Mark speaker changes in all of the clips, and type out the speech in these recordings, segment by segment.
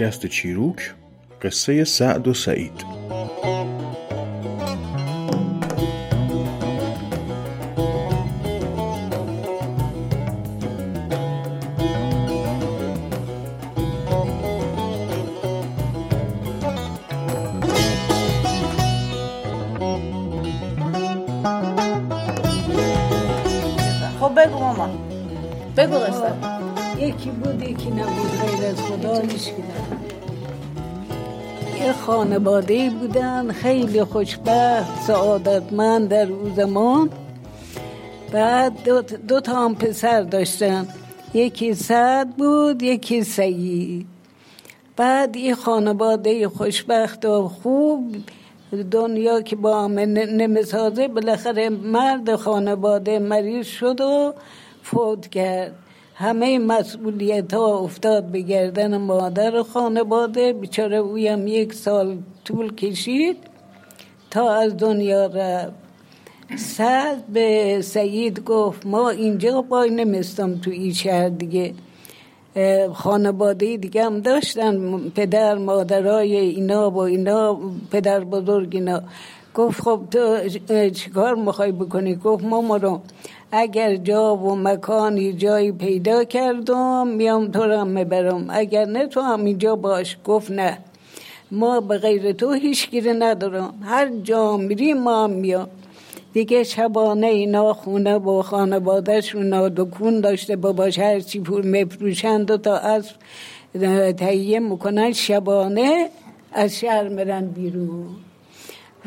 Speaker 1: پادکست چیروک قصه سعد و سعید.
Speaker 2: خب بگو ماما. بگو قصه
Speaker 3: یکی بود یکی نبود غیر از خدا هیچ. یه خانواده بودن خیلی خوشبخت سعادتمند در او زمان بعد دو, دو تا هم پسر داشتن. یکی سعد بود یکی سعید. بعد یه خانواده خوشبخت و خوب دنیا که با هم نمی‌سازه بالاخره مرد خانواده مریض شد و فوت کرد. همه مسئولیت ها افتاد به گردن مادر خانواده. بیچاره اویم یک سال طول کشید تا از دنیا رفت. سعد به سعید گفت ما اینجا بای نمیستم تو این شهر دیگه. خانواده دیگه هم داشتن پدر مادرای اینا و اینا پدر بزرگ اینا. گفت خب تو چیکار می‌خوای بکنی؟ گفت ماما رو اگر جا و مکانی جایی پیدا کردم میام تو هم می‌برم. اگر نه تو هم اینجا باش. گفت نه. ما به غیر تو هیچ گیره ندارم. هر جا میریم ما هم میام. دیگه شبانه اینا خونه با خانوادهشون دکون داشته. باباش هرچی پول میفروشند و تا از تهیه می‌کنن شبانه از شهر میرن بیرون.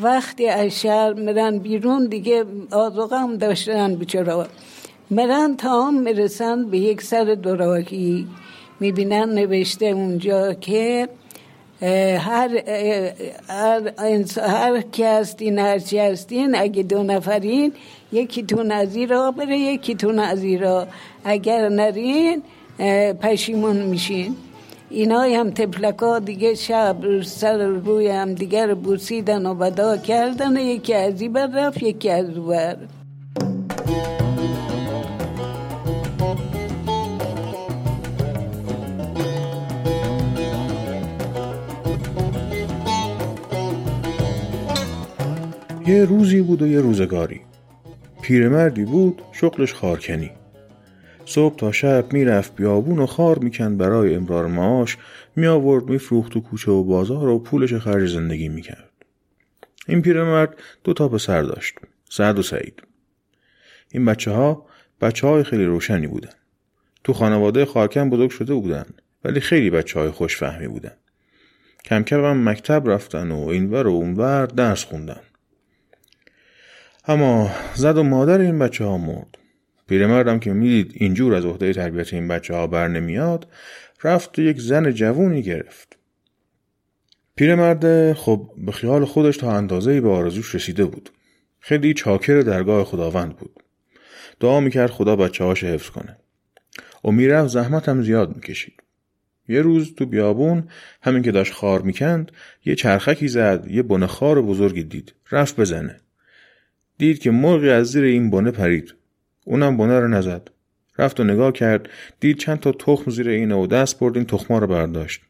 Speaker 3: وقتی از شهر میرن بیرون دیگه آزاقه هم داشتن بیچاره. میرن تا هم می‌رسن به یک سر دوراهی می‌بینن نوشته اونجا که هر هر, هر کی هستین هر چی هستین اگه دو نفرین یکی تون از را بره یکی تون از را. اگر نرین پشیمون میشین. اینا هم تفلکا دیگه شب سر روی هم دیگر بوسیدن و بدا کردن. یکی از این رفت یکی از بر.
Speaker 1: یه روزی بود و یه روزگاری. پیرمردی بود شغلش خارکنی. صبح تا شب می‌رفت بیابون و خار می‌کند برای امرار معاش می آورد میفروخت تو کوچه و بازار و پولش خرج زندگی می‌کرد. این پیرمرد دو تا پسر داشت سعد و سعید. این بچه ها بچه های خیلی روشنی بودن. تو خانواده خارکن بزرگ شده بودن ولی خیلی بچه های خوشفهمی بودن. کم کم هم مکتب رفتن و اینور و اونور درس خوندن. اما زد و مادر این بچه ها مرد. پیرمردم که می‌دید اینجور از عهده تربیت این بچه ها بر نمیاد رفت و یک زن جوونی گرفت. پیرمرد خب به خیال خودش تا اندازه به آرزوش رسیده بود. خیلی چاکر درگاه خداوند بود. دعا می‌کرد خدا بچه هاش حفظ کنه. و می‌رفت زحمت هم زیاد می‌کشید. یه روز تو بیابون همین که داشت خار می‌کند یه چرخکی زد یه بنه خار بزرگی دید. رفت بزنه. دید که مرغی از زیر این بنه پرید. اونم بنه رو نزد. رفت و نگاه کرد دید چند تا تخم زیر اینه و دست برد این تخما رو برداشت.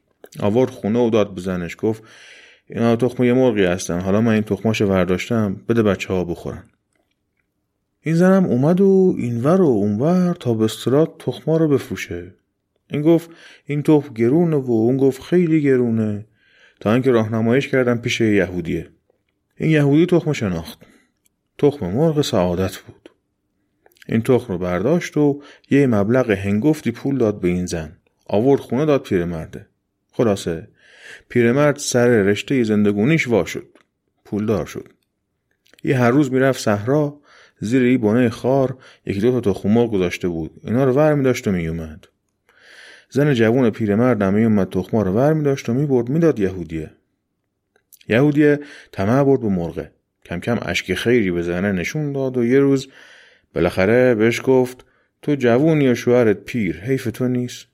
Speaker 1: آورد خونه و داد بزنش گفت اینا تخم یه مرغی هستن حالا من این تخماشو برداشتم بده بچه ها بخورن. این زنم اومد و اینور و اونور تا به استرات تخما رو بفروشه. این گفت این تخم گرونه و اون گفت خیلی گرونه. تا اینکه راهنماییش کردم پیش یهودیه. این یهودی تخم شناخت تخم مرغ سعادت بود. این تخم رو برداشت و یه مبلغ هنگفتی پول داد به این زن. آورد خونه داد پیرمرده. خلاصه پیرمرد سر رشته زندگونیش وا شد. پولدار شد. یه هر روز می‌رفت صحرا زیر ای بونه خار یکی دو تا تخم گذاشته بود. اینا رو ور میداشت و میومد زن جوون پیرمرد هم میومد تخما رو ور میداشت و می‌برد می‌داد یهودیه. یهودیه طمع برد به مرغه. کم کم اشک خیری به زنه نشون داد و یه روز بالاخره بهش گفت تو جوونی و شوهرت پیر حیف تو نیست.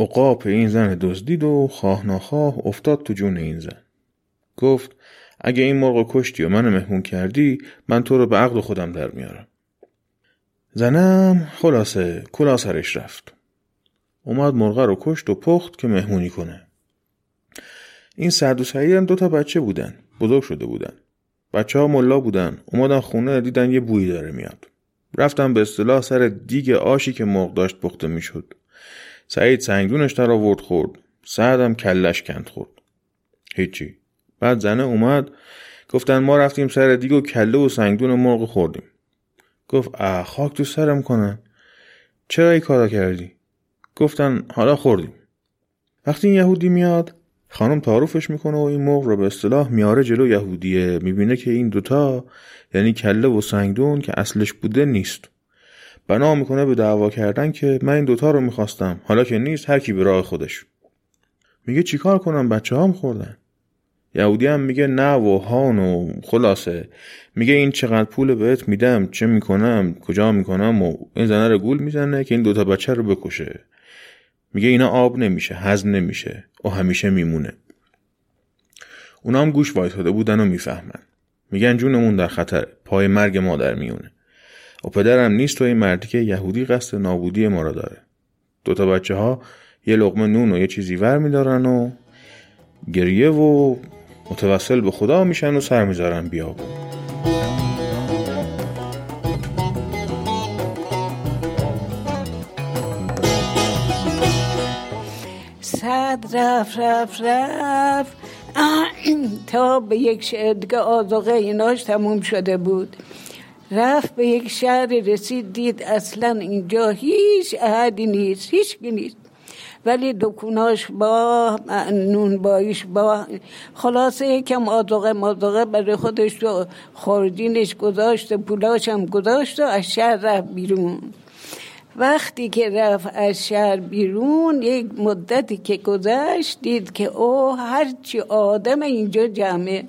Speaker 1: عقاب این زن دزدید و خواه ناخواه افتاد تو جون این زن. گفت اگه این مرغ کشتی و منو مهمون کردی من تو رو به عقل خودم در میارم. زنم خلاصه کلا سرش رفت. اومد مرغ رو کشت و پخت که مهمونی کنه. این سعد و سعید هم دو تا بچه بودن بزرگ شده بودن. بچه ها ملا بودن. اومدن خونه دیدن یه بویی داره میاد. رفتم به اصطلاح سر دیگ آشی که مرغ داشت پخته می‌شد. سعید سنگدونش در آورد خورد. سعدم کلش کند خورد. هیچی. بعد زنه اومد. گفتن ما رفتیم سر دیگ و کله و سنگدون مرغ خوردیم. گفت اه خاک تو سرم کنن چرا این کارا کردی؟ گفتن حالا خوردیم. وقتی این یهودی میاد خانم تعارفش می‌کنه و این مرغ رو به اصطلاح میاره جلو یهودیه. می‌بینه که این دوتا یعنی کله و سنگدون که اصلش بوده نیست. بنا می‌کنه به دعوا کردن که من این دوتا رو می‌خواستم. حالا که نیست هر کی به راه خودش. میگه چیکار کنم؟ بچه هم خوردن. یهودی هم میگه نه و هان و خلاصه. میگه این چقدر پول بهت میدم؟ چه می‌کنم؟ کجا می‌کنم؟ و این زنه رو گول می‌زنه که این دوتا بچه رو بکشه. میگه اینا آب نمیشه هضم نمیشه. و همیشه میمونه. اونا هم گوش وایساده بودن و می‌فهمن. میگن جونمون در خطر. پای مرگ ما در میونه. و پدرم نیست و این مردی که یهودی قصد نابودی ما را داره. دوتا بچه ها یه لقمه نون و یه چیزی ور میدارن و گریه و متوسل به خدا میشن و سر می‌ذارن بیابون.
Speaker 3: صد رفت رفت رفت. تا به یک شهر دیگه آزاقه ایناش تموم شده بود. رفت به یک شهر رسید دید اصلا اینجا هیچ احدی نیست هیچ نیست. ولی دکوناش با نون بایش با. خلاصه یکم آزاقه مازاقه برای خودش تو خوردینش گذاشت پولاش هم گذاشت و از شهر رفت بیرون. وقتی که رفت از شهر بیرون یک مدتی که گذشت دید که او هرچی آدم اینجا جمعه.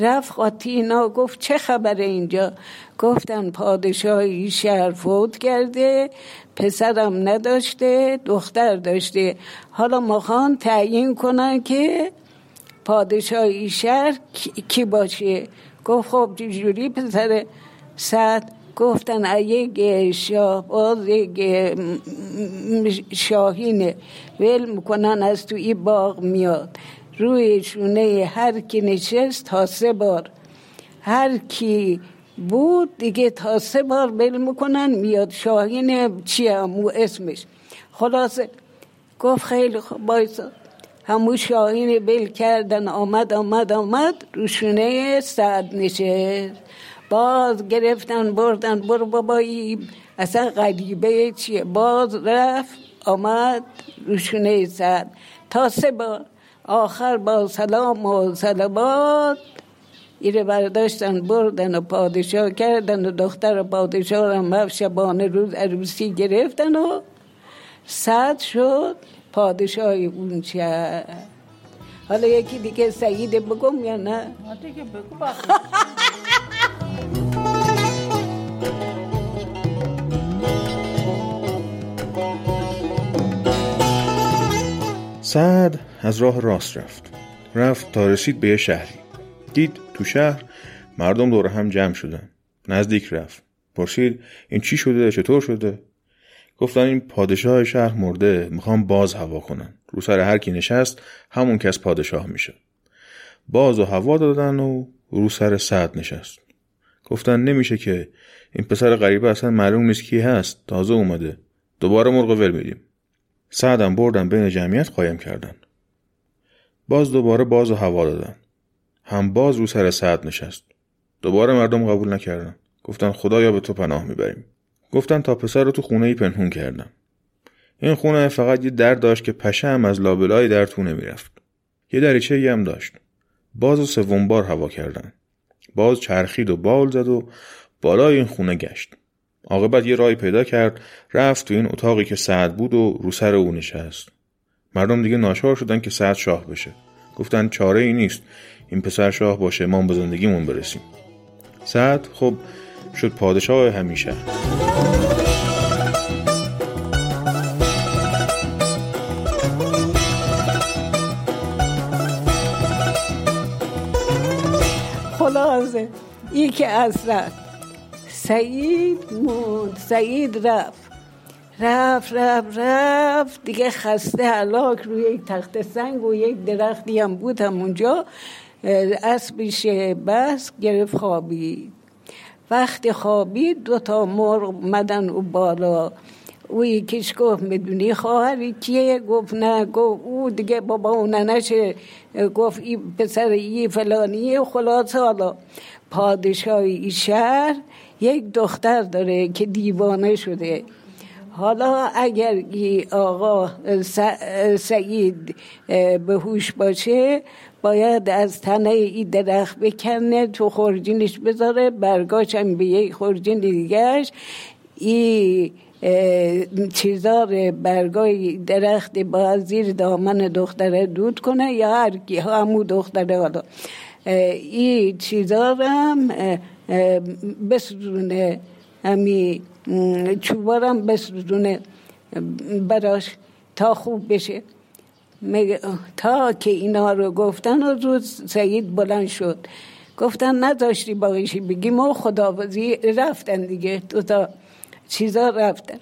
Speaker 3: رفت خاطینا گفت چه خبر اینجا؟ گفتن پادشاهی شهر فوت کرده پسرم نداشته دختر داشته. حالا مخوان تعیین کنن که پادشاهی شهر کی باشه؟ گفت خب جوری پسر صد گفتن یک شاه باز یک شاهینه ول می‌کنن از تو این باغ میاد. روی شونه هر کی نشست تا سه بار. هر کی بود دیگه تا سه بار بل می‌کنن میاد شاهین چی همو اسمش. خلاصه گفت خیلی خوب بایسا همو شاهین بل کردن آمد آمد آمد روشونه سعد نشست. باز گرفتن بردن برو بابایی. اصلا غریبه چیه؟ باز رفت آمد روشونه سعد تا سه بار آخر با سلام و سلامات ایره برداشتن بردن و پادشاه کردن و دختر پادشاه رو هم شبانه روز عروسی گرفتن و صد شد پادشاه اون چه حالا یکی دیگه سعید بگم یا نه؟
Speaker 2: دیگه بگو
Speaker 1: سعد از راه راست رفت. رفت تا رسید به یه شهری. دید تو شهر مردم دور هم جمع شدن. نزدیک رفت. پرسید این چی شده؟ چطور شده؟ گفتن این پادشاه شهر مرده می‌خوام باز هوا کنن. رو سر هر کی نشست همون کس پادشاه میشه. باز و هوا دادن و رو سر سعد نشست. گفتن نمیشه که این پسر غریبه اصلا معلوم نیست کی هست. تازه اومده. دوباره مرغ ول میدیم سعدم بردن بین جمعیت قایم کردن. باز دوباره باز و هوا دادن. هم باز رو سر سعد نشست. دوباره مردم قبول نکردن. گفتن خدایا به تو پناه می‌بریم. گفتن تا پسر رو تو خونه ای پنهون کردم. این خونه فقط یه در داشت که پشه هم از لابلای در تو نمی‌رفت. یه دریچه هم داشت. باز و سوم بار هوا کردن. باز چرخید و بال زد و بالای این خونه گشت. عاقبت یه رای پیدا کرد رفت تو این اتاقی که سعد بود و رو سر او نشست. مردم دیگه ناچار شدن که سعد شاه بشه. گفتن چاره ای نیست این پسر شاه باشه ما به زندگیمون برسیم. سعد خب شد پادشاه همیشه.
Speaker 3: خلاصه ای که از رفت سعید موند سعید رفت. رفت رفت رفت. دیگه خسته علاک روی یک تخت سنگ و یک درختی هم بود همونجا. اسبش بس گرفت خوابید. وقتی خوابید دو تا مرغ مدن او بالا. او یکیش گفت می‌دونی خواهری کیه؟ گفت نه. گفت او دیگه بابا و ننشه گفت ای پسر ای فلانیه خلاص حالا. پادشاهی شهر یک دختر داره که دیوانه شده. حالا اگر آقا سعید به هوش باشه باید از تنه ای درخت بکنه تو خورجینش بذاره برگاش هم به یک خورجین دیگهش ای چیزا برگای درخت با زیر دامن دختره دود کنه یا هر کی همو دختره. حالا این چیزا هم بسرونه. همی چوبارم بسرونه. براش تا خوب بشه. تا که اینا رو گفتن و روز سعید بلند شد. گفتن نداشتی باقیشی بگی ما خداوزی رفتن دیگه. دو تا چیزا رفتن.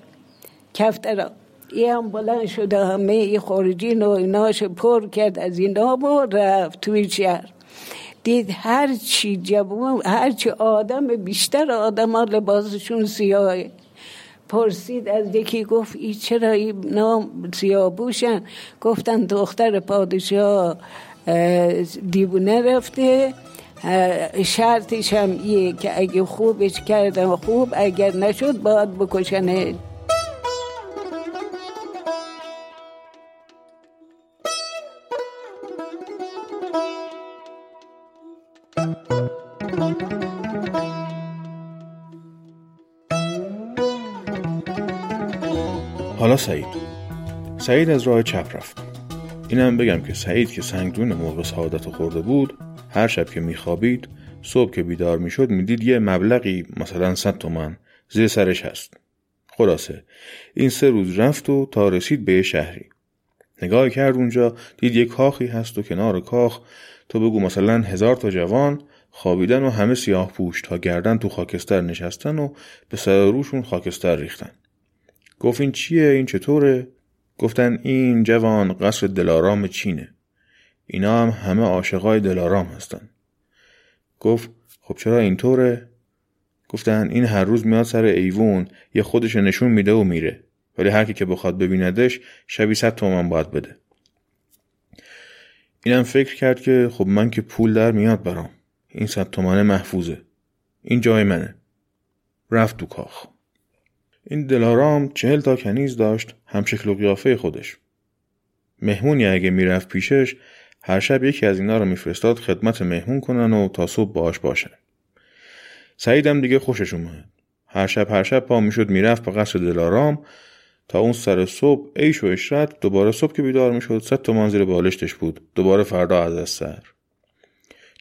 Speaker 3: کفترا. یه هم بلند شده همه ای خارجین و ایناش پر کرد. از اینا و رفت توی شهر. دید هر چی هر چی آدم بیشتر آدم ها لباسشون سیاهه پرسید از یکی گفت ای چرا این نام سیاه بوشن گفتن دختر پادشاه دیوونه رفته شرطش هم ایه که اگه خوبش کردن خوب اگر نشد باید بکشنه
Speaker 1: سعید. سعید از راه چپ رفت. اینم بگم که سعید که سنگدون مرغ سعادت خورده بود هر شب که میخوابید صبح که بیدار می‌شد می‌دید یه مبلغی مثلا 100 تومن زیر سرش هست. خلاصه این سه روز رفت و تا رسید به شهری. نگاه کرد اونجا دید یه کاخی هست و کنار کاخ. تو بگو مثلا هزار تا جوان خوابیدن و همه سیاه پوش تا گردن تو خاکستر نشستن و به سر روشون خاکستر ریختن. گفت این چیه؟ این چطوره؟ گفتن این جوان قصر دلارام چینه. اینا هم همه عاشقای دلارام هستن. گفت خب چرا اینطوره؟ گفتن این هر روز میاد سر ایوون یه خودش نشون میده و میره. ولی هر کی که بخواد ببیندش شبی صد تومن باید بده. اینم فکر کرد که خب من که پول در میاد برام. این صد تومنه محفوظه. این جای منه. رفت تو کاخ. این دلارام چهل تا کنیز داشت هم شکل و قیافه خودش. مهمونی اگه می‌رفت پیشش هر شب یکی از اینا رو میفرستاد خدمت مهمون کنن و تا صبح باش باشن. سعیدم دیگه خوشش اومد. هر شب هر شب پا می‌شد می‌رفت به قصر دلارام تا اون سر صبح عیش و اشرت دوباره صبح که بیدار می‌شد صد تومان زیر بالشتش بود. دوباره فردا از سر.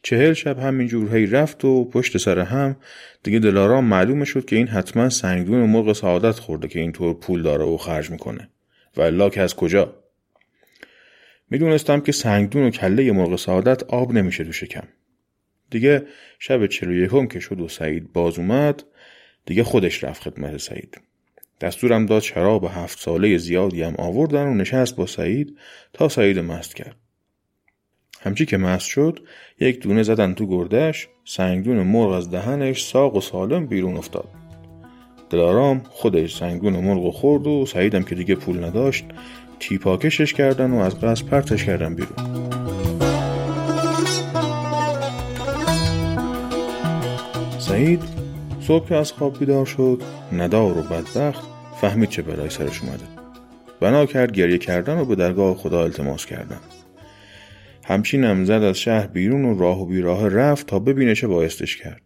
Speaker 1: چهل شب همینجور هی رفت و پشت سر هم دیگه دلارام معلوم شد که این حتما سنگدون و مرغ سعادت خورده که اینطور پول داره و خرج می‌کنه. و الا که از کجا؟ می‌دونستم که سنگدون و کله مرغ سعادت آب نمیشه تو شکم. دیگه شب چلو یکم که شد و سعید باز اومد دیگه خودش رفت خدمت سعید. دستورم داد شراب هفت ساله زیادی هم آوردن و نشست با سعید تا سعید مست کرد. همچی که مست شد یک دونه زدن تو گردش سنگدون مرغ از دهنش ساق و سالم بیرون افتاد. دلارام خودش سنگدون مرغ خورد و سعیدم که دیگه پول نداشت تیپاکشش کردن و از قصد پرتش کردن بیرون. سعید صبح که از خواب بیدار شد ندار و بدبخت فهمید چه بلای سرش اومده. بنا کرد گریه کردن و به درگاه خدا التماس کردن. همچینم زد از شهر بیرون و راه و بیراه رفت تا ببینه چه بایستش کرد.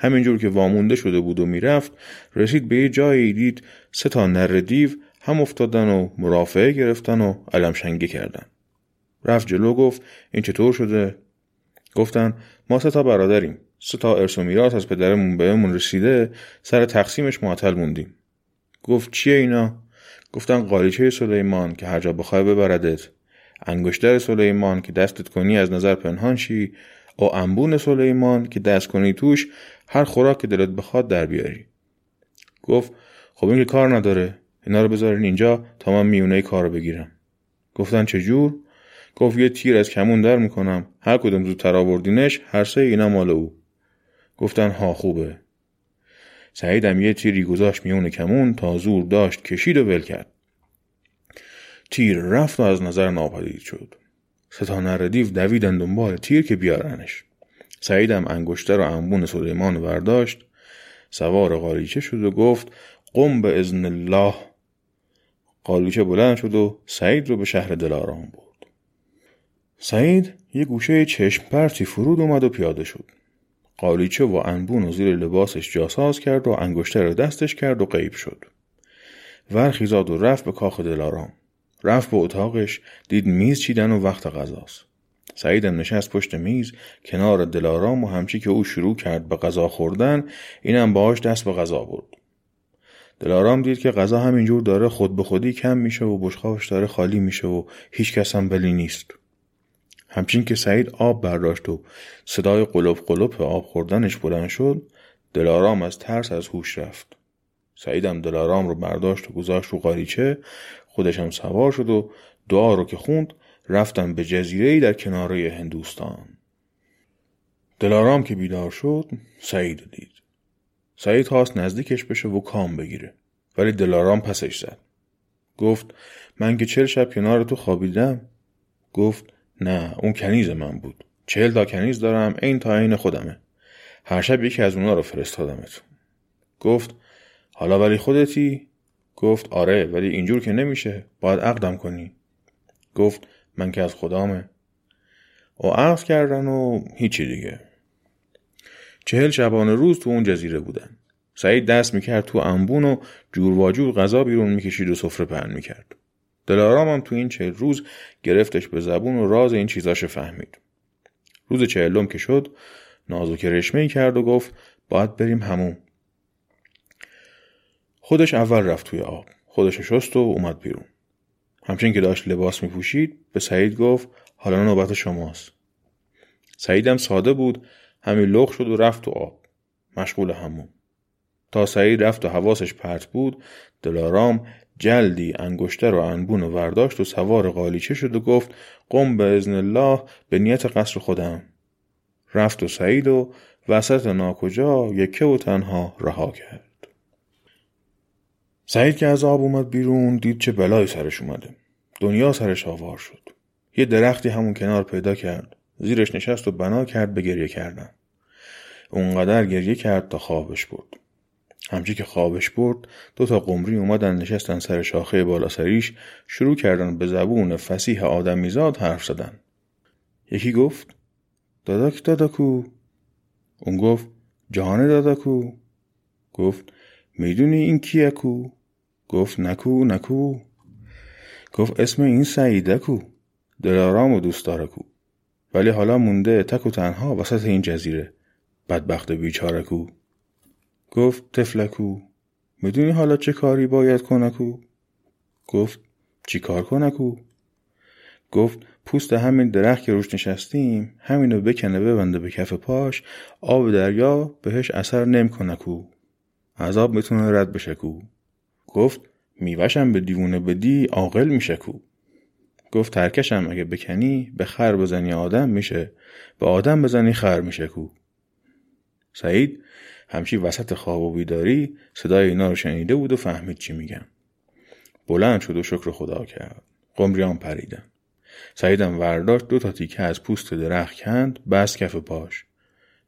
Speaker 1: همینجور که وامونده شده بود و می‌رفت رسید به یه جایی دید سه تا نر دیو هم افتادن و مرافعه گرفتن و علم شنگه کردن. رفت جلو گفت این چطور شده؟ گفتن ما سه تا برادریم. سه تا ارث و میراث از پدرمون بهمون رسیده سر تقسیمش معطل موندیم. گفت چیه اینا؟ گفتن قالیچه سلیمان که هر جا بخوای ببردت. انگشتر سلیمان که دستت کنی از نظر پنهان شی. و انبون سلیمان که دست کنی توش هر خوراک که دلت بخواد در بیاری. گفت خب این که کار نداره. اینا رو بذارین اینجا تا من میونه کار بگیرم. گفتن چجور گفت یه تیر از کمون در می‌کنم. هر کدوم زودتر آوردینش هر سه اینا مال او. گفتن ها خوبه. سعیدم یه تیری گذاشت میون کمون تا زور داشت کشید و ول کرد. تیر رفت و از نظر ناپدید شد. ستا نر دیو دویدن دنبال تیر که بیارنش. سعیدم انگشتر و انبون سلیمان برداشت. سوار قالیچه شد و گفت قم به ازن الله. قالیچه بلند شد و سعید رو به شهر دلارام برد. سعید یه گوشه چشم پرتی فرود اومد و پیاده شد. قالیچه و انبون و زیر لباسش جاساز کرد و انگشتر دستش کرد و غیب شد. ورخیزاد و رفت به کاخ دلارام. رفت به اتاقش دید میز چیدن و وقت غذاست. سعیدم نشست پشت میز کنار دلارام و همچی که او شروع کرد به غذا خوردن اینم باهاش دست به غذا برد. دلارام دید که غذا همینجور داره خود به خودی کم میشه و بشخاش داره خالی میشه و هیچ کس هم بلی نیست. همچین که سعید آب برداشت و صدای قلوب قلوب آب خوردنش بلند شد دلارام از ترس از هوش رفت. سعیدم دلارام رو برداشت و گذاشت رو قاریچه خودش هم سوار شد و دعا رو که خوند رفتن به جزیره در کناره هندوستان. دلارام که بیدار شد سعید دید. سعید خواست نزدیکش بشه و کام بگیره ولی دلارام پسش زد. گفت من که چل شب کنار تو خوابیدم؟ گفت نه اون کنیز من بود. چهل تا کنیز دارم این تا این خودمه. هر شب یکی از اونا رو فرستادمت گفت حالا ولی خودتی؟ گفت آره ولی اینجور که نمیشه باید عقدم کنی. گفت من که از خدامه. و عقد کردن و هیچی دیگه. چهل شبانه روز تو اون جزیره بودن. سعید دست می‌کرد تو انبون و جور و جور غذا بیرون می‌کشید و سفره پهن می‌کرد. دلارام هم تو این چهل روز گرفتش به زبون و راز این چیزاش فهمید. روز چهلم که شد نازو که رشمه کرد و گفت باید بریم همون. خودش اول رفت توی آب. خودش شست و اومد بیرون. همچنین که داشت لباس میپوشید به سعید گفت حالا نوبت شماست. سعیدم ساده بود همین لخ شد و رفت تو آب. مشغول همون تا سعید رفت و حواسش پرت بود دلارام جلدی انگشتر و انبون و ورداشت و سوار قالیچه شد و گفت قم به ازن الله به نیت قصر خودم. رفت و سعید و وسط ناکجا یکه و تنها رها کرد. سعید که از آب اومد بیرون دید چه بلایی سرش اومده. دنیا سرش آوار شد. یه درختی همون کنار پیدا کرد. زیرش نشست و بنا کرد به گریه کردن. اونقدر گریه کرد تا خوابش برد. همچی که خوابش برد دو تا قمری اومدن نشستن سر شاخه بالا سریش شروع کردن به زبون فسیح آدمیزاد حرف زدن. یکی گفت داداک داداکو؟ اون گفت جهان داداکو؟ گفت می‌دونی این کیه کو؟ گفت نکو نکو. گفت اسم این سعیده کو دلارام و دوست داره کو. ولی حالا مونده تک و تنها وسط این جزیره. بدبخت بیچاره کو. گفت تفلکو می‌دونی حالا چه کاری باید کنکو گفت چی کار کنکو گفت پوست همین درخت که روش نشستیم همینو بکنه ببنده به کف پاش آب دریا بهش اثر نمی‌کنه کو. عذاب می‌تونه رد بشه کو. گفت میوشم به دیوونه بدی عاقل میشه کو. گفت ترکشم اگه بکنی به خر بزنی آدم میشه به آدم بزنی خر میشه کو. سعید همچی وسط خواب و بیداری صدای اینا رو شنیده بود و فهمید چی میگم بلند شد و شکر خدا کرد. قمریان پریدن. سعیدم ورداشت دو تا تیکه از پوست درخت کند بس کف پاش.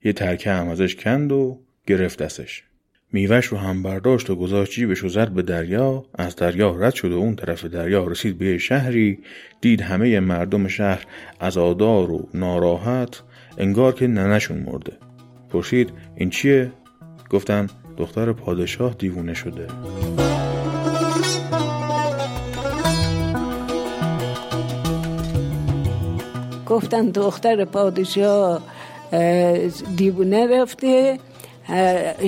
Speaker 1: یه ترکه هم ازش کند و گرفت دستش. میوش رو هم برداشت و گذاشت جیبش و زد به دریا. از دریا رد شد و اون طرف دریا رسید به شهری. دید همه مردم شهر آدار و ناراحت انگار که ننشون مرده. پرسید این چیه؟ گفتن دختر پادشاه دیوونه شده.
Speaker 3: گفتن دختر پادشاه دیوونه رفته.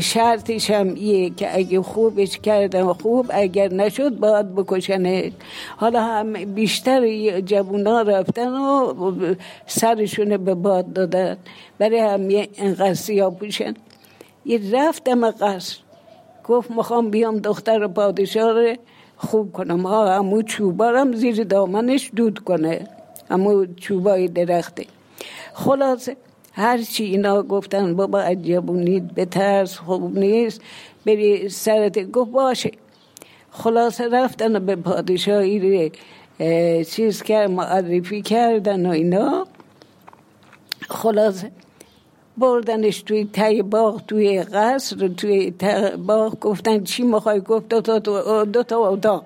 Speaker 3: شرطش هم ایه که اگه خوبش کردم خوب اگر نشد باید بکشنه حالا هم بیشتر جوونا رفتن و سرشون به باد دادن. برای هم اینقدر سیاه پوشن. یه رفتم قصر. گفت می‌خوام بیام دختر پادشاه رو خوب کنم. ها همو چوبارم زیر دامنش دود کنه. همو چوبای درخته. خلاصه هرچی اینا گفتن بابا عجبونید ترس خوب نیست بری سرت گفت باشه. خلاصه رفتن به پادشاهی چیز کرد معرفی کردن و اینا. خلاصه بردنش توی تای باغ توی قصر توی باغ. گفتن چی می‌خوای؟ گفت دو تا, دو تا اتاق.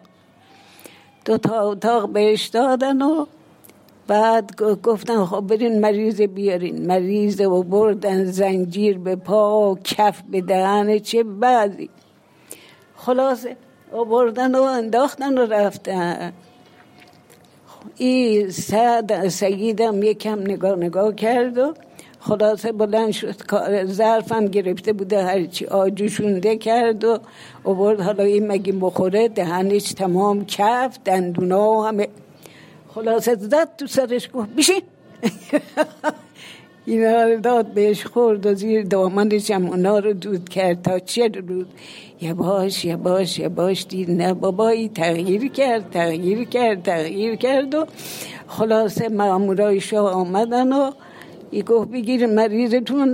Speaker 3: دو تا اتاق بهش دادن و بعد گفتن خب برین مریض بیارین مریض و بردن زنجیر به پا و کف به دهن چه بعضی. خلاصه و بردن و انداختن و رفتن. این سعد سیدم یکم نگاه نگاه کرد و خلاصه بلند شد ظرفم گرفته بوده هرچی آجوشونده کرد و برد حالا این مگه بخوره دهنش تمام کف دندونا همه. خلاصه زد تو سرش گفت بشین اینا رو داد بهش خورد و زیر دامنش هم اونا رو دود کرد تا چه رود یه باش یه باش یه باش دید نه بابایی. تغییر کرد تغییر کرد تغییر کرد و خلاصه مامورای شاه آمدن و ای گفت بگیر مریضتون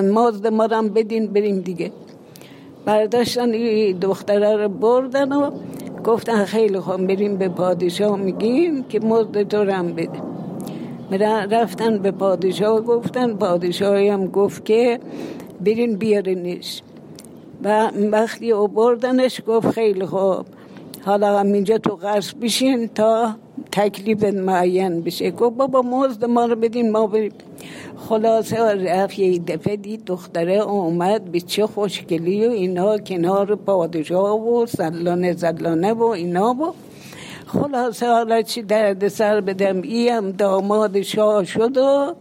Speaker 3: مازد ما بدین بریم دیگه. برداشتن دختره رو بردن و گفتن خیلی خوب بریم به پادشاه میگیم که مزد تو رم بده. رفتن به پادشاه گفتن پادشاهی هم گفت که برین بیارینش. و وقتی او بردنش گفت خیلی خوب. حالا هم اینجا تو قصر بشین تا تکلیف معین بشه. گفت بابا مزد ما رو بدین ما بریم. خلاصه رفت یه دفعه دید دختره اومد به چه خوشگلی و اینا کنار پادشاه و زلانه زلانه و اینا و خلاصه حالا چی درد سر بدم؟ ایم داماد شاه شد و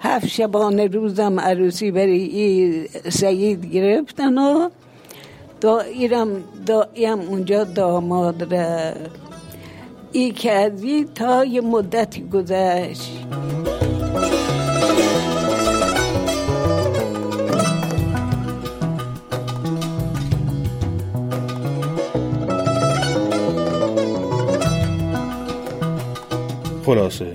Speaker 3: هفت شبانه روزم عروسی بری ای سعید گرفتن و دایرم دایم اونجا داماد را ای کردی تا یه مدتی گذشت.
Speaker 1: خلاصه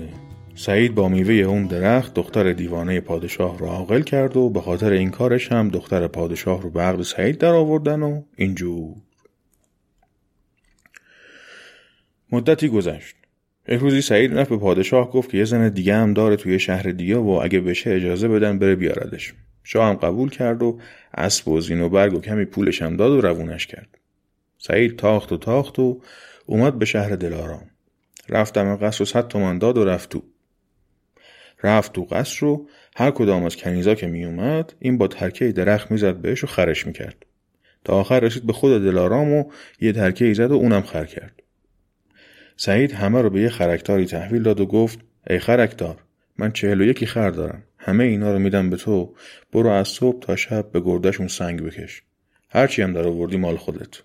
Speaker 1: سعید با میوه اون درخت دختر دیوانه پادشاه رو عاقل کرد و به خاطر این کارش هم دختر پادشاه رو به عقد سعید در آوردن و اینجور. مدتی گذشت. یک روزی سعید رفت به پادشاه گفت که یه زن دیگه هم داره توی شهر دیگه و اگه بشه اجازه بدن بره بیاردش. شاه هم قبول کرد و اسب و زین و برگ و کمی پولش هم داد و روونش کرد. سعید تاخت و تاخت و اومد به شهر دلارام. رفتم قصر و صد تومن داد و رفت تو. رفت تو قصر رو هر کدام از کنیزا که می اومد این با ترکه درخت می‌زد بهش و خرش می‌کرد. تا آخر رسید به خود دلارام و یه ترکه ای زد و اونم خر کرد. سعید همه رو به یه خرکتاری تحویل داد و گفت ای خرکتار من چهل و یکی خر دارم. همه اینا رو میدم به تو. برو از صبح تا شب به گردشون سنگ بکش. هرچی هم در آوردی مال خودت.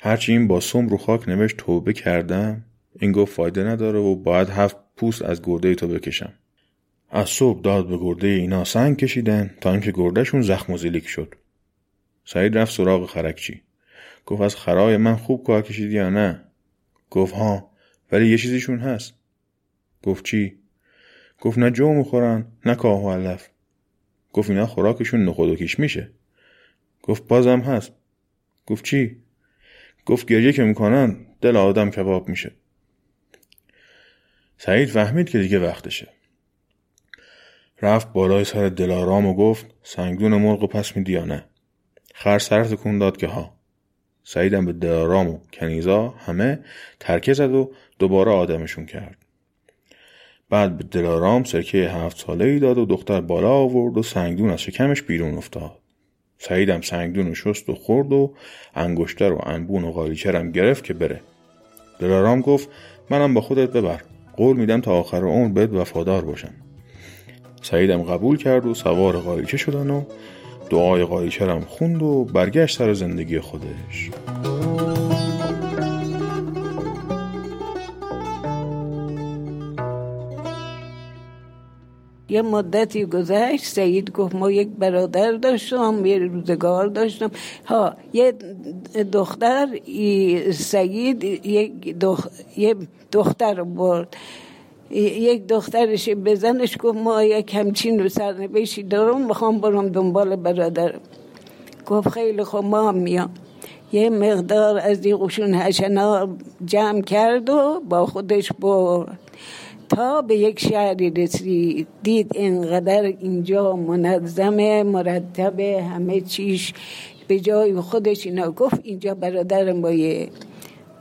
Speaker 1: هرچی این با سم رو خاک نوشت توبه کردم این گفت فایده نداره و باید هفت پوست از گرده تو بکشم. از صبح داد به گرده اینا سنگ کشیدن تا اینکه گردهشون زخم و زلیک شد. سعید رفت سراغ خرکچی. گفت از خرای من خوب کار کشیدی یا نه؟ گفت ها ولی یه چیزیشون هست. گفت چی؟ گفت نه جو می‌خورن نه کاه و علف. گفت اینا خوراکشون نخود و کیش میشه. گفت بازم هست. گفت چی؟ گفت گریه که می‌کنن دل آدم کباب میشه. سعید فهمید که دیگه وقتشه. رفت بالای سر دلارام و گفت سنگدون مرغ پس میدی یا نه؟ خر سر تکون داد که ها. سعیدم به دلارام و کنیزا همه ترکه زد و دوباره آدمشون کرد. بعد به دلارام سرکه هفت ساله ای داد و دختر بالا آورد و سنگدون از شکمش بیرون افتاد. سعیدم سنگدون و شست و خورد و انگشتر و انبون و قالیچرم گرفت که بره. دلارام گفت منم با خودت ببر. قول میدم تا آخر عمر بهت وفادار باشم. سعیدم قبول کرد و سوار قالیچه شدن و دعای قالیچرم خوند و برگشت سر زندگی خودش.
Speaker 3: یه مدتی گذشت سعید گفت ما یک برادر داشتم یه روزگار داشتم. ها یه دختر سعید یک دخ... یه دختر برد. یک دخترش بزنش گفت ما یک همچین رو سرنوشتی دارم می‌خوام برم دنبال برادرم گفت خیلی خوب ما هم میام. یه مقدار از این قشون هشنا جمع کرد و با خودش برد. تا به یک شهری رسید دید اینقدر اینجا منظمه مرتبه همه چیش به جای خودش اینا. گفت اینجا برادر مایه.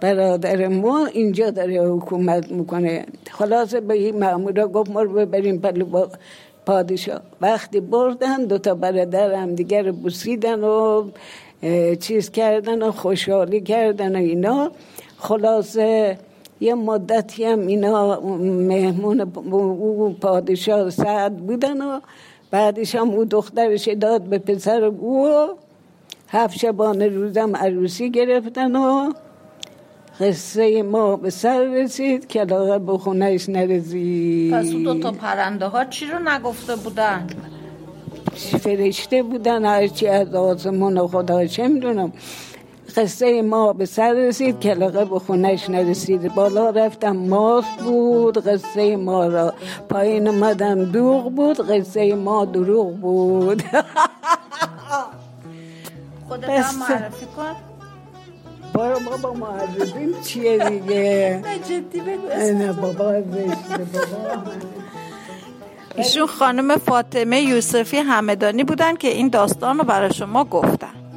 Speaker 3: برادر ما اینجا داره حکومت می‌کنه. خلاصه به این مامورا گفت ما رو ببریم پلو پادشاه. وقتی بردن دوتا برادر هم دیگر بوسیدن و چیز کردن و خوشحالی کردن و اینا. خلاصه یه مدتی هم اینا مهمون او پادشاه سعد بودن و بعدش هم او دخترش داد به پسر او هفت شبانه روزم عروسی گرفتن و قصه ما به سر رسید. که لاغر به خونهش نرسید.
Speaker 2: پس اون دوتا پرنده ها چی رو نگفته بودن؟
Speaker 3: فرشته بودن. هرچی از آسمون خدا چه می‌دونم. قصه ما به سر رسید. کلاقه به خونش نرسید. بالا رفتم. ماس بود. قصه ما را پایین اومدم. دوغ بود. قصه ما دروغ بود.
Speaker 2: خودت هم معرفی کن.
Speaker 3: بارو بابا معرفیم چیه دیگه؟
Speaker 2: نه جدی بگو
Speaker 3: نه بابا زشته بابا.
Speaker 2: ایشون خانم فاطمه یوسفی همدانی بودن که این داستان رو برای شما گفتن.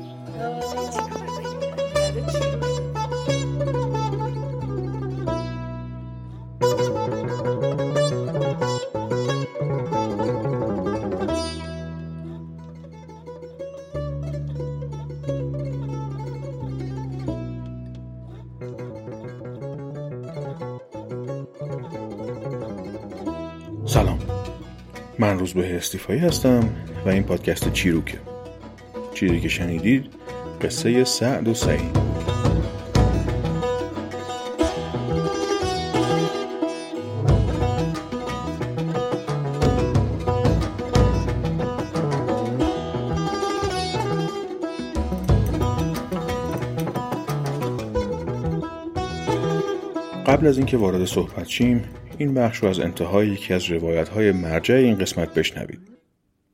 Speaker 1: روزبه استیفایی هستم و این پادکست چیروکه. چیزی که شنیدید قصه سعد و سعید. قبل از اینکه وارد صحبت شیم این بخش رو از انتهای یکی از روایت های مرجع این قسمت بشنوید.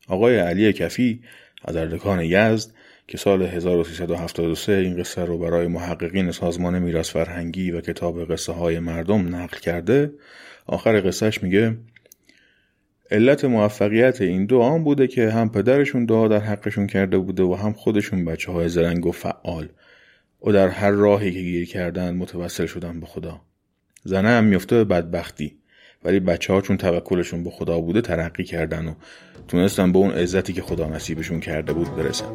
Speaker 1: آقای علی کفی از اردکان یزد که سال 1373 این قصه رو برای محققین سازمان میراث فرهنگی و کتاب قصه های مردم نقل کرده آخر قصهش میگه علت موفقیت این دو آن بوده که هم پدرشون دعا در حقشون کرده بوده و هم خودشون بچه های زرنگ و فعال و در هر راهی که گیر کردن متوسل شدن به خدا زنه هم میفته به بدبختی. ولی بچه ها چون توکلشون به خدا بوده ترقی کردن و تونستن به اون عزتی که خدا نصیبشون کرده بود برسن.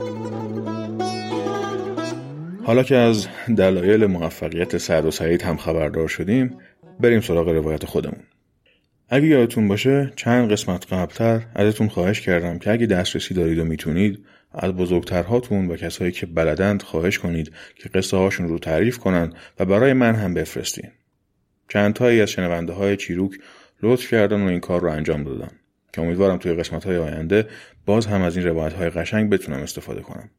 Speaker 1: حالا که از دلایل موفقیت سعد و سعید هم خبردار شدیم بریم سراغ روایت خودمون. اگه یادتون باشه چند قسمت قبلتر ازتون خواهش کردم که اگه دسترسی دارید و می‌تونید از بزرگترهاتون و کسایی که بلدند خواهش کنید که قصه هاشون رو تعریف کنن و برای من هم بفرستین. چند تایی از شنونده های چیروک لطف کردن و این کار رو انجام دادن که امیدوارم توی قسمت های آینده باز هم از این روایت های قشنگ بتونم استفاده کنم.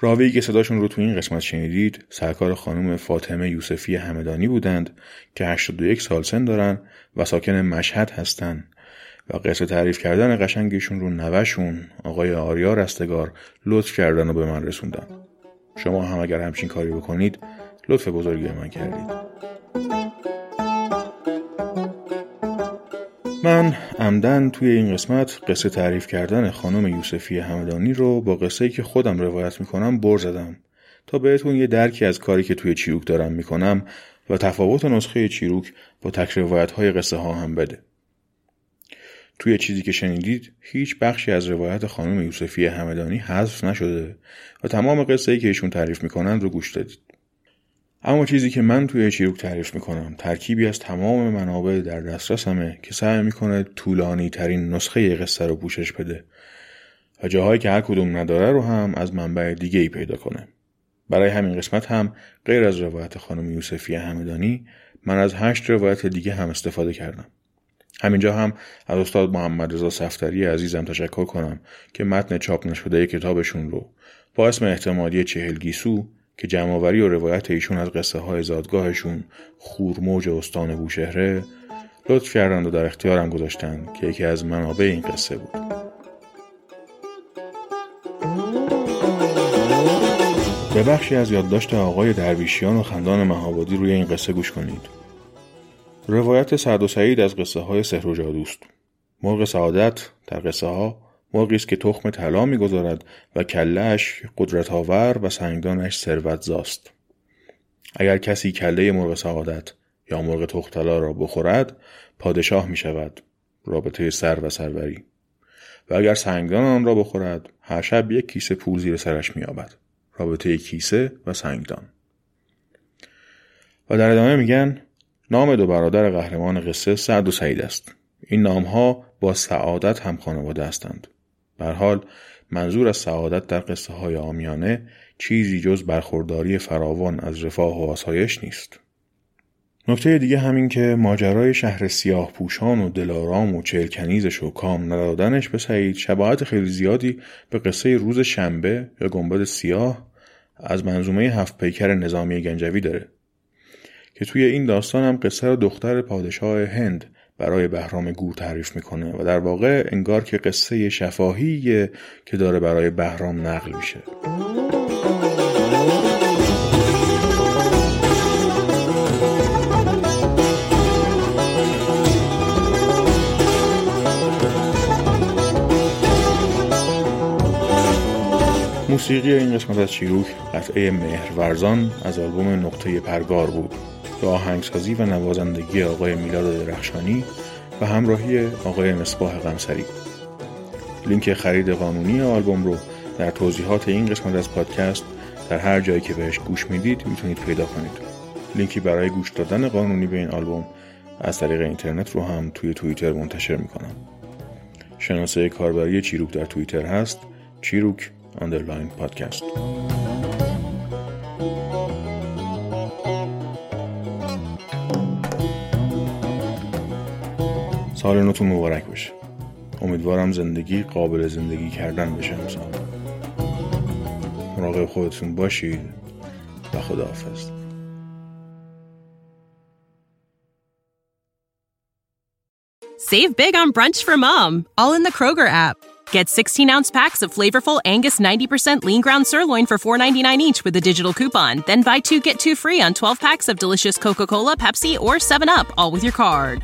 Speaker 1: راوی که صداشون رو توی این قسمت شنیدید سرکار خانم فاطمه یوسفی همدانی بودند که 81 سال سن دارن و ساکن مشهد هستن و قصه تعریف کردن قشنگشون رو نوشون آقای آریا رستگار لطف کردن و به من رسوندن. شما هم اگر همچین کاری بکنید لطف بزرگی من کردید. من عمدن توی این قسمت قصه تعریف کردن خانم یوسفی همدانی رو با قصه که خودم روایت می‌کنم بر زدم تا بهتون یه درکی از کاری که توی چیروک دارم می‌کنم و تفاوت نسخه چیروک با تک روایت های قصه ها هم بده. توی چیزی که شنیدید هیچ بخشی از روایت خانم یوسفی همدانی حذف نشده و تمام قصه ای که ایشون تعریف می‌کنند رو گوش دادید. اما چیزی که من توی چیروک تعریف می‌کنم ترکیبی از تمام منابع در دسترسمه که سعی می‌کنه طولانی ترین نسخه قصه رو پوشش بده و جاهایی که هر کدوم نداره رو هم از منبع دیگه ای پیدا کنه. برای همین قسمت هم غیر از روایت خانم یوسفی همدانی من از هشت روایت دیگه هم استفاده کردم. همینجا هم از استاد محمد رضا صفتری عزیزم تشکر کنم که متن چاپ نشده کتابشون رو با اسم احتمالی چهل گیسو که جمعآوری و روایت ایشون از قصه های زادگاهشون خورموج استان بوشهره لطف کردند و در اختیارم گذاشتند که یکی از منابع این قصه بود به بخشی از یادداشت آقای درویشیان و خندان مهابادی روی این قصه گوش کنید روایت سعد و سعید از قصه های سحر و جادوست. مرغ سعادت در قصه ها مرغی است که تخم طلا می‌گذارد و کلهش قدرت آور و سنگدانش ثروت زاست. اگر کسی کله مرغ سعادت یا مرغ تخم طلا را بخورد پادشاه می شود رابطه سر و سروری. و اگر سنگدان آن را بخورد هر شب یک کیسه پول زیر سرش مییابد. رابطه کیسه و سنگدان. و در ادامه میگن نام دو برادر قهرمان قصه سعد و سعید است. این نامها با سعادت هم خانواده هستند. بر حال منظور از سعادت در قصه های آمیانه چیزی جز برخورداری فراوان از رفاه و آسایش نیست. نکته دیگه همین که ماجرای شهر سیاه پوشان و دلارام و چلکنیزش و کام ندادنش به سعید شباهت خیلی زیادی به قصه روز شنبه یا گنبد سیاه از منظومه هفت پیکر نظامی گنجوی داره که توی این داستان هم قصه دختر پادشاه هند برای بهرام گور تعریف می‌کنه و در واقع انگار که قصه شفاهی که داره برای بهرام نقل میشه. موسیقی این قسمت از چیروک قطعه مهرورزان از آلبوم نقطه پرگار بود. به آهنگسازی و نوازندگی آقای میلاد درخشانی و همراهی آقای مصباح غمسری. لینک خرید قانونی آلبوم رو در توضیحات این قسمت از پادکست در هر جایی که بهش گوش می‌دید می‌تونید پیدا کنید. لینکی برای گوش دادن قانونی به این آلبوم از طریق اینترنت رو هم توی توییتر منتشر می‌کنم. شناسه کاربری چیروک در توییتر هست چیروک underline پادکست سال نوتون مبارک باشه امیدوارم زندگی قابل زندگی کردن بشه امسال مراقب خودتون باشید و خداحافظ
Speaker 4: Save big on brunch for mom, all in the Kroger app. Get 16 ounce packs of flavorful Angus 90% lean ground sirloin for $4.99 each with a digital coupon. Then buy two get two free on 12 packs of delicious Coca Cola, Pepsi, or 7UP, all with your card.